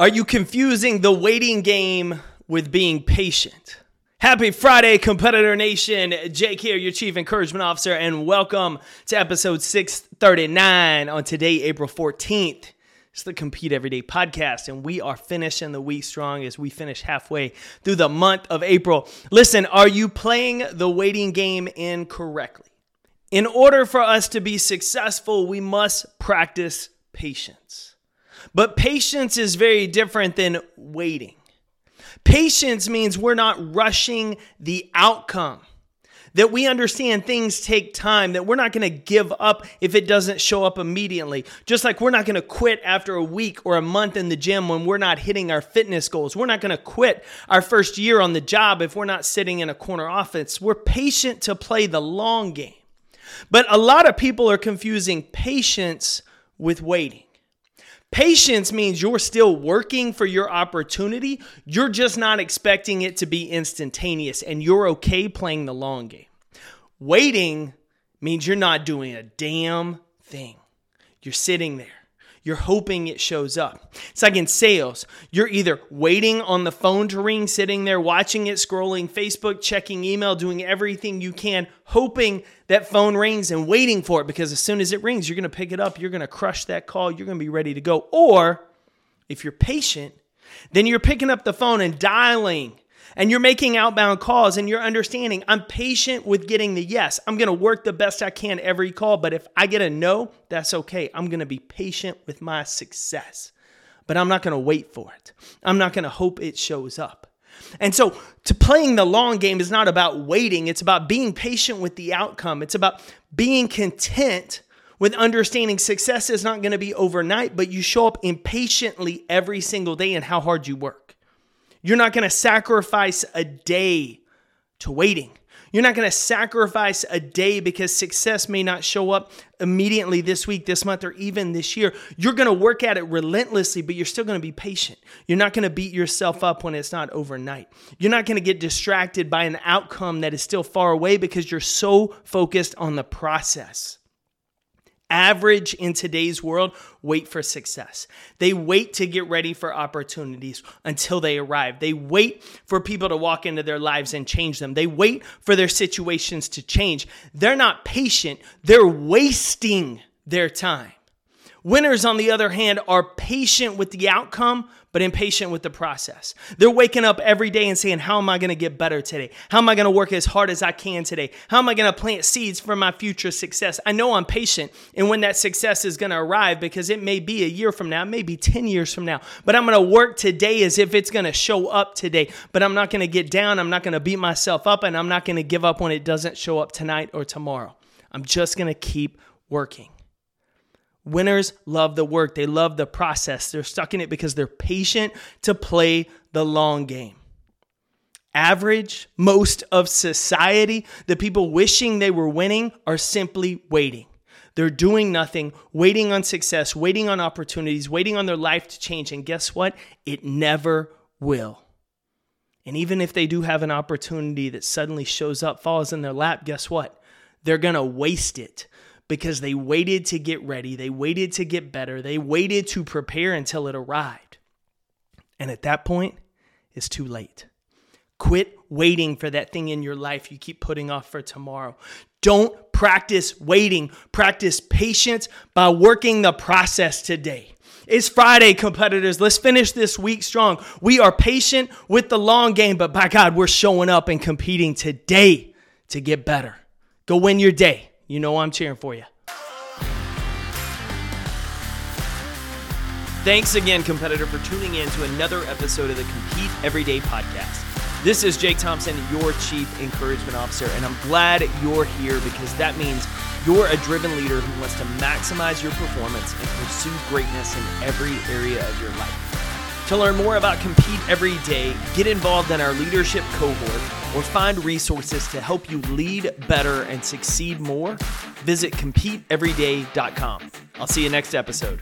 Are you confusing the waiting game with being patient? Happy Friday, Competitor Nation. Jake here, your Chief Encouragement Officer, and welcome to episode 639 on today, April 14th. It's the Compete Every Day podcast, and we are finishing the week strong as we finish halfway through the month of April. Listen, are you playing the waiting game incorrectly? In order for us to be successful, we must practice patience. But patience is very different than waiting. Patience means we're not rushing the outcome. That we understand things take time, that we're not going to give up if it doesn't show up immediately. Just like we're not going to quit after a week or a month in the gym when we're not hitting our fitness goals. We're not going to quit our first year on the job if we're not sitting in a corner office. We're patient to play the long game. But a lot of people are confusing patience with waiting. Patience means you're still working for your opportunity. You're just not expecting it to be instantaneous and you're okay playing the long game. Waiting means you're not doing a damn thing. You're sitting there. You're hoping it shows up. It's like in sales. You're either waiting on the phone to ring, sitting there watching it, scrolling Facebook, checking email, doing everything you can, hoping that phone rings and waiting for it because as soon as it rings, you're going to pick it up, you're going to crush that call, you're going to be ready to go. Or if you're patient, then you're picking up the phone and dialing and you're making outbound calls and you're understanding I'm patient with getting the yes. I'm going to work the best I can every call, but if I get a no, that's okay. I'm going to be patient with my success. But I'm not going to wait for it. I'm not going to hope it shows up. And so, to playing the long game is not about waiting, it's about being patient with the outcome. It's about being content with understanding success is not going to be overnight, but you show up impatiently every single day and how hard you work. You're not going to sacrifice a day to waiting. You're not going to sacrifice a day because success may not show up immediately this week, this month, or even this year. You're going to work at it relentlessly, but you're still going to be patient. You're not going to beat yourself up when it's not overnight. You're not going to get distracted by an outcome that is still far away because you're so focused on the process average in today's world wait for success. They wait to get ready for opportunities until they arrive. They wait for people to walk into their lives and change them. They wait for their situations to change. They're not patient, they're wasting their time. Winners, on the other hand, are patient with the outcome, but impatient with the process. They're waking up every day and saying, How am I to get better today? How am I to work as hard as I can today? How am I to plant seeds for my future success? I know I'm patient and when that success is to arrive because it may be a year from now, maybe 10 years from now, but I'm to work today as if it's to show up today. But I'm not to get down. I'm not to beat myself up and I'm not to give up when it doesn't show up tonight or tomorrow. I'm just to keep working. Winners love the work, they love the process. They're stuck in it because they're patient to play the long game. Average, most of society, the people wishing they were winning are simply waiting. They're doing nothing, waiting on success, waiting on opportunities, waiting on their life to change. And guess what? It never will. And even if they do have an opportunity that suddenly shows up, falls in their lap, guess what? They're going to waste it because they waited to get ready, they waited to get better, they waited to prepare until it arrived. And at that point, it's too late. Quit waiting for that thing in your life you keep putting off for tomorrow. Don't practice waiting. Practice patience by working the process today. It's Friday, competitors. Let's finish this week strong. We are patient with the long game, but by God, we're showing up and competing today to get better. Go win your day. You know I'm cheering for you. Thanks again, competitor, for tuning in to another episode of the Compete Every Day podcast. This is Jake Thompson, your Chief Encouragement Officer, and I'm glad you're here because that means you're a driven leader who wants to maximize your performance and pursue greatness in every area of your life. To learn more about Compete Every Day, get involved in our leadership cohort or find resources to help you lead better and succeed more, visit CompeteEveryday.com. I'll see you next episode.